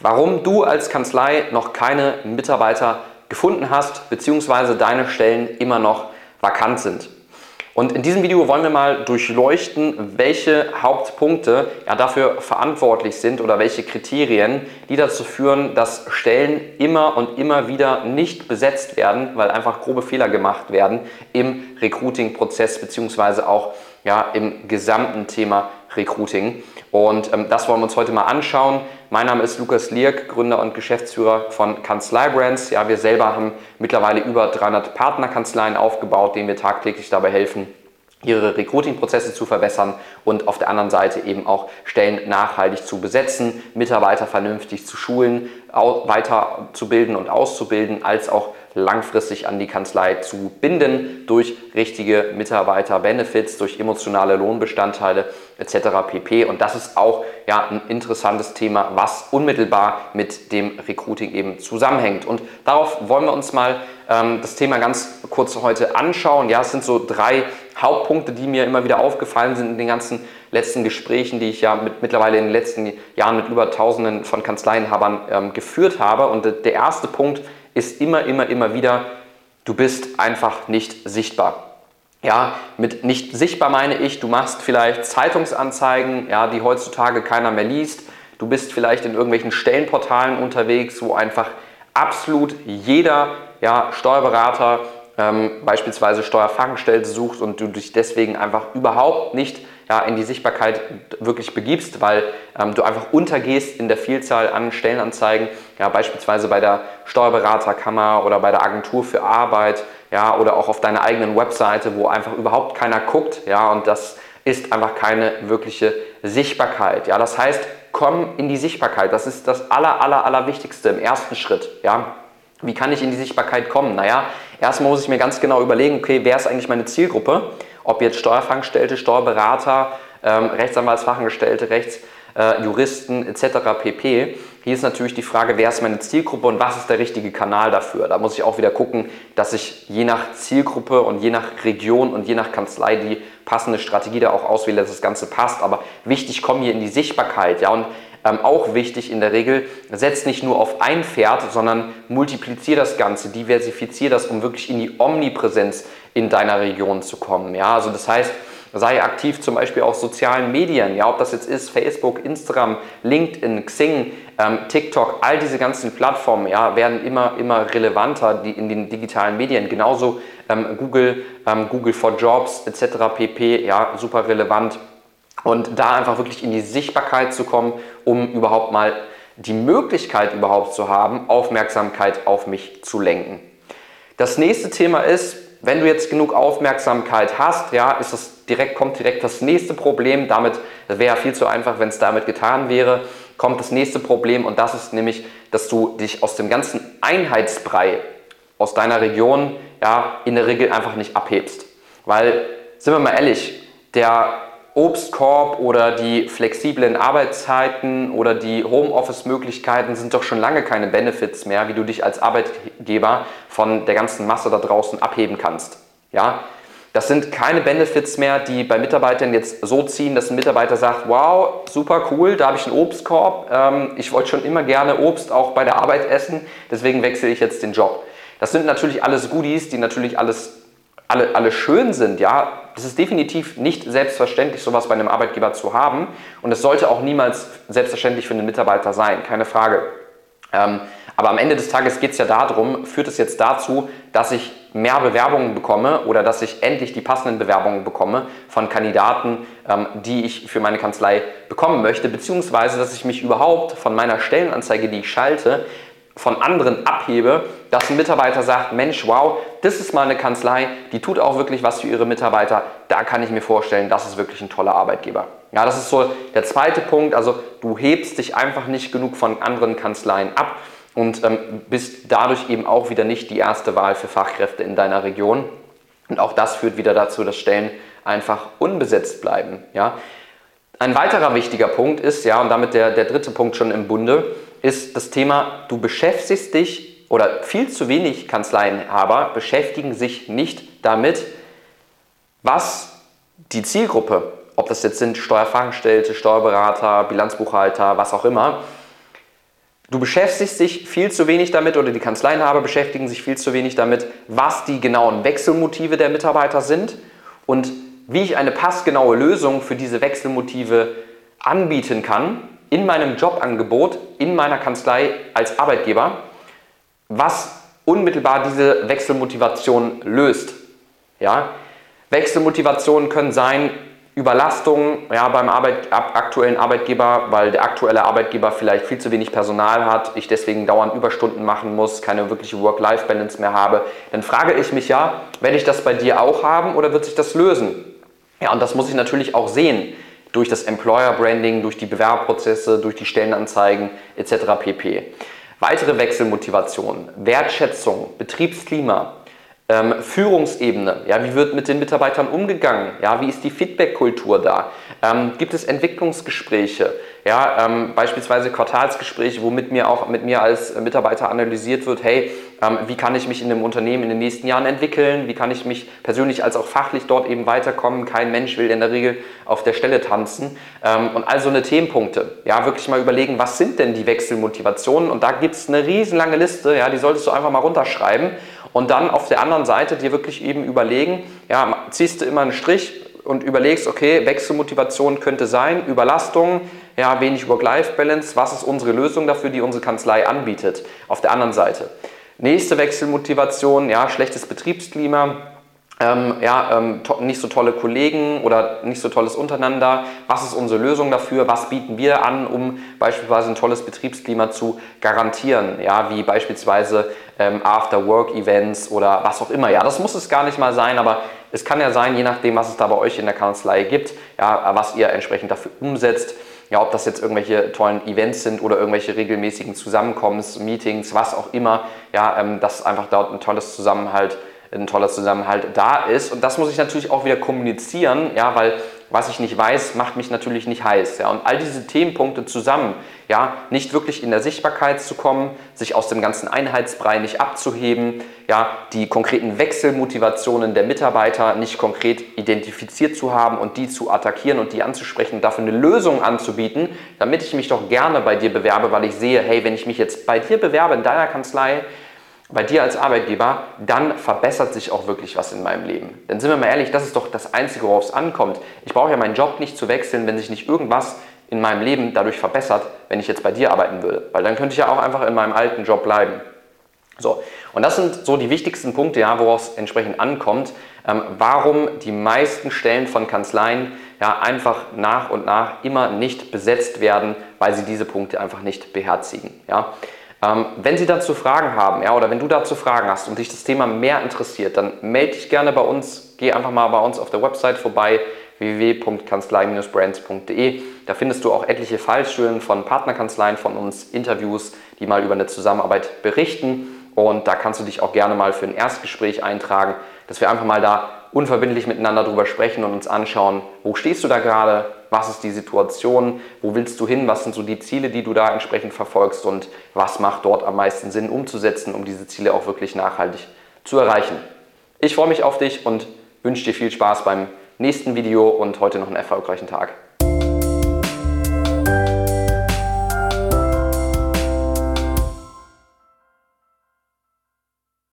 warum du als Kanzlei noch keine Mitarbeiter gefunden hast, beziehungsweise deine Stellen immer noch vakant sind. Und in diesem Video wollen wir mal durchleuchten, welche Hauptpunkte ja dafür verantwortlich sind oder welche Kriterien, die dazu führen, dass Stellen immer und immer wieder nicht besetzt werden, weil einfach grobe Fehler gemacht werden im Recruiting-Prozess beziehungsweise auch ja, im gesamten Thema Recruiting. Und ähm, das wollen wir uns heute mal anschauen. Mein Name ist Lukas Lierk, Gründer und Geschäftsführer von Kanzlei Brands. Ja, wir selber haben mittlerweile über 300 Partnerkanzleien aufgebaut, denen wir tagtäglich dabei helfen, ihre Recruiting-Prozesse zu verbessern und auf der anderen Seite eben auch Stellen nachhaltig zu besetzen, Mitarbeiter vernünftig zu schulen, weiterzubilden und auszubilden, als auch langfristig an die Kanzlei zu binden durch richtige Mitarbeiter-Benefits, durch emotionale Lohnbestandteile etc. pp. Und das ist auch ja, ein interessantes Thema, was unmittelbar mit dem Recruiting eben zusammenhängt. Und darauf wollen wir uns mal ähm, das Thema ganz kurz heute anschauen. Ja, es sind so drei Hauptpunkte, die mir immer wieder aufgefallen sind in den ganzen letzten Gesprächen, die ich ja mit, mittlerweile in den letzten Jahren mit über Tausenden von Kanzleienhabern ähm, geführt habe. Und der erste Punkt ist immer, immer, immer wieder, du bist einfach nicht sichtbar. Ja, mit nicht sichtbar meine ich, du machst vielleicht Zeitungsanzeigen, ja, die heutzutage keiner mehr liest. Du bist vielleicht in irgendwelchen Stellenportalen unterwegs, wo einfach absolut jeder ja, Steuerberater ähm, beispielsweise Steuerfachangestellte sucht und du dich deswegen einfach überhaupt nicht ja, in die Sichtbarkeit wirklich begibst, weil ähm, du einfach untergehst in der Vielzahl an Stellenanzeigen, ja, beispielsweise bei der Steuerberaterkammer oder bei der Agentur für Arbeit ja, oder auch auf deiner eigenen Webseite, wo einfach überhaupt keiner guckt ja, und das ist einfach keine wirkliche Sichtbarkeit. Ja. Das heißt, komm in die Sichtbarkeit, das ist das aller, aller, aller Wichtigste im ersten Schritt. Ja. Wie kann ich in die Sichtbarkeit kommen? Naja, erstmal muss ich mir ganz genau überlegen, okay, wer ist eigentlich meine Zielgruppe? Ob jetzt Steuerfachangestellte, Steuerberater, ähm, Rechtsanwaltsfachangestellte, Rechtsjuristen äh, etc. pp. Hier ist natürlich die Frage, wer ist meine Zielgruppe und was ist der richtige Kanal dafür? Da muss ich auch wieder gucken, dass ich je nach Zielgruppe und je nach Region und je nach Kanzlei die passende Strategie da auch auswähle, dass das Ganze passt. Aber wichtig, komm hier in die Sichtbarkeit. Ja, und ähm, auch wichtig in der Regel, setz nicht nur auf ein Pferd, sondern multiplizier das Ganze, diversifizier das, um wirklich in die Omnipräsenz in deiner Region zu kommen. Ja, also das heißt, sei aktiv zum Beispiel auf sozialen Medien, ja, ob das jetzt ist Facebook, Instagram, LinkedIn, Xing, ähm, TikTok, all diese ganzen Plattformen ja, werden immer, immer relevanter die in den digitalen Medien. Genauso ähm, Google, ähm, Google for Jobs etc. pp. Ja, super relevant. Und da einfach wirklich in die Sichtbarkeit zu kommen, um überhaupt mal die Möglichkeit überhaupt zu haben, Aufmerksamkeit auf mich zu lenken. Das nächste Thema ist, wenn du jetzt genug Aufmerksamkeit hast, ja, ist das direkt, kommt direkt das nächste Problem. Damit wäre viel zu einfach, wenn es damit getan wäre. Kommt das nächste Problem und das ist nämlich, dass du dich aus dem ganzen Einheitsbrei aus deiner Region ja, in der Regel einfach nicht abhebst. Weil, sind wir mal ehrlich, der Obstkorb oder die flexiblen Arbeitszeiten oder die Homeoffice-Möglichkeiten sind doch schon lange keine Benefits mehr, wie du dich als Arbeitgeber von der ganzen Masse da draußen abheben kannst. Ja, das sind keine Benefits mehr, die bei Mitarbeitern jetzt so ziehen, dass ein Mitarbeiter sagt, wow, super cool, da habe ich einen Obstkorb, ähm, ich wollte schon immer gerne Obst auch bei der Arbeit essen, deswegen wechsle ich jetzt den Job. Das sind natürlich alles Goodies, die natürlich alles alle, alle schön sind, ja, es ist definitiv nicht selbstverständlich, sowas bei einem Arbeitgeber zu haben und es sollte auch niemals selbstverständlich für einen Mitarbeiter sein, keine Frage. Ähm, aber am Ende des Tages geht es ja darum, führt es jetzt dazu, dass ich mehr Bewerbungen bekomme oder dass ich endlich die passenden Bewerbungen bekomme von Kandidaten, ähm, die ich für meine Kanzlei bekommen möchte, beziehungsweise dass ich mich überhaupt von meiner Stellenanzeige, die ich schalte, von anderen abhebe, dass ein Mitarbeiter sagt, Mensch, wow, das ist mal eine Kanzlei, die tut auch wirklich was für ihre Mitarbeiter. Da kann ich mir vorstellen, das ist wirklich ein toller Arbeitgeber. Ja, das ist so der zweite Punkt. Also du hebst dich einfach nicht genug von anderen Kanzleien ab und ähm, bist dadurch eben auch wieder nicht die erste Wahl für Fachkräfte in deiner Region. Und auch das führt wieder dazu, dass Stellen einfach unbesetzt bleiben. Ja. Ein weiterer wichtiger Punkt ist, ja, und damit der, der dritte Punkt schon im Bunde, ist das Thema, du beschäftigst dich oder viel zu wenig Kanzleienhaber beschäftigen sich nicht damit, was die Zielgruppe, ob das jetzt sind Steuerfachangestellte, Steuerberater, Bilanzbuchhalter, was auch immer, Du beschäftigst dich viel zu wenig damit oder die Kanzleienhaber beschäftigen sich viel zu wenig damit, was die genauen Wechselmotive der Mitarbeiter sind und wie ich eine passgenaue Lösung für diese Wechselmotive anbieten kann in meinem Jobangebot, in meiner Kanzlei als Arbeitgeber, was unmittelbar diese Wechselmotivation löst. Ja? Wechselmotivationen können sein, Überlastung ja, beim Arbeit, aktuellen Arbeitgeber, weil der aktuelle Arbeitgeber vielleicht viel zu wenig Personal hat, ich deswegen dauernd Überstunden machen muss, keine wirkliche Work-Life-Balance mehr habe, dann frage ich mich ja, werde ich das bei dir auch haben oder wird sich das lösen? Ja, und das muss ich natürlich auch sehen durch das Employer-Branding, durch die Bewerberprozesse, durch die Stellenanzeigen etc. pp. Weitere Wechselmotivationen, Wertschätzung, Betriebsklima, ähm, Führungsebene, ja, wie wird mit den Mitarbeitern umgegangen? Ja, wie ist die Feedback-Kultur da? Ähm, gibt es Entwicklungsgespräche? Ja, ähm, beispielsweise Quartalsgespräche, wo mit mir auch mit mir als Mitarbeiter analysiert wird, hey, wie kann ich mich in einem Unternehmen in den nächsten Jahren entwickeln? Wie kann ich mich persönlich als auch fachlich dort eben weiterkommen? Kein Mensch will in der Regel auf der Stelle tanzen. Ähm, und all so eine Themenpunkte. Ja, wirklich mal überlegen, was sind denn die Wechselmotivationen? Und da gibt es eine riesenlange Liste, ja, die solltest du einfach mal runterschreiben und dann auf der anderen Seite dir wirklich eben überlegen, ja, ziehst du immer einen Strich und überlegst, okay, Wechselmotivation könnte sein, Überlastung, ja, wenig Work-Life-Balance, was ist unsere Lösung dafür, die unsere Kanzlei anbietet, auf der anderen Seite. Nächste Wechselmotivation, ja, schlechtes Betriebsklima, ähm, ja, ähm, nicht so tolle Kollegen oder nicht so tolles Untereinander. Was ist unsere Lösung dafür? Was bieten wir an, um beispielsweise ein tolles Betriebsklima zu garantieren? Ja, wie beispielsweise ähm, After-Work-Events oder was auch immer. Ja, das muss es gar nicht mal sein, aber es kann ja sein, je nachdem, was es da bei euch in der Kanzlei gibt, ja, was ihr entsprechend dafür umsetzt. Ja, ob das jetzt irgendwelche tollen Events sind oder irgendwelche regelmäßigen Zusammenkommens, Meetings, was auch immer, ja, ähm, dass einfach dort ein tolles Zusammenhalt ein toller Zusammenhalt da ist. Und das muss ich natürlich auch wieder kommunizieren, ja, weil was ich nicht weiß, macht mich natürlich nicht heiß. Ja. Und all diese Themenpunkte zusammen, ja, nicht wirklich in der Sichtbarkeit zu kommen, sich aus dem ganzen Einheitsbrei nicht abzuheben, ja, die konkreten Wechselmotivationen der Mitarbeiter nicht konkret identifiziert zu haben und die zu attackieren und die anzusprechen, dafür eine Lösung anzubieten, damit ich mich doch gerne bei dir bewerbe, weil ich sehe, hey, wenn ich mich jetzt bei dir bewerbe in deiner Kanzlei, bei dir als Arbeitgeber, dann verbessert sich auch wirklich was in meinem Leben. Denn sind wir mal ehrlich, das ist doch das Einzige, worauf es ankommt. Ich brauche ja meinen Job nicht zu wechseln, wenn sich nicht irgendwas in meinem Leben dadurch verbessert, wenn ich jetzt bei dir arbeiten würde. Weil dann könnte ich ja auch einfach in meinem alten Job bleiben. So, und das sind so die wichtigsten Punkte, ja, worauf es entsprechend ankommt, ähm, warum die meisten Stellen von Kanzleien ja, einfach nach und nach immer nicht besetzt werden, weil sie diese Punkte einfach nicht beherzigen. Ja. Ähm, wenn Sie dazu Fragen haben, ja, oder wenn du dazu Fragen hast und dich das Thema mehr interessiert, dann melde dich gerne bei uns. Geh einfach mal bei uns auf der Website vorbei www.kanzlei-brands.de. Da findest du auch etliche Fallstellen von Partnerkanzleien von uns, Interviews, die mal über eine Zusammenarbeit berichten. Und da kannst du dich auch gerne mal für ein Erstgespräch eintragen, dass wir einfach mal da unverbindlich miteinander drüber sprechen und uns anschauen, wo stehst du da gerade, was ist die Situation, wo willst du hin, was sind so die Ziele, die du da entsprechend verfolgst und was macht dort am meisten Sinn umzusetzen, um diese Ziele auch wirklich nachhaltig zu erreichen. Ich freue mich auf dich und wünsche dir viel Spaß beim nächsten Video und heute noch einen erfolgreichen Tag.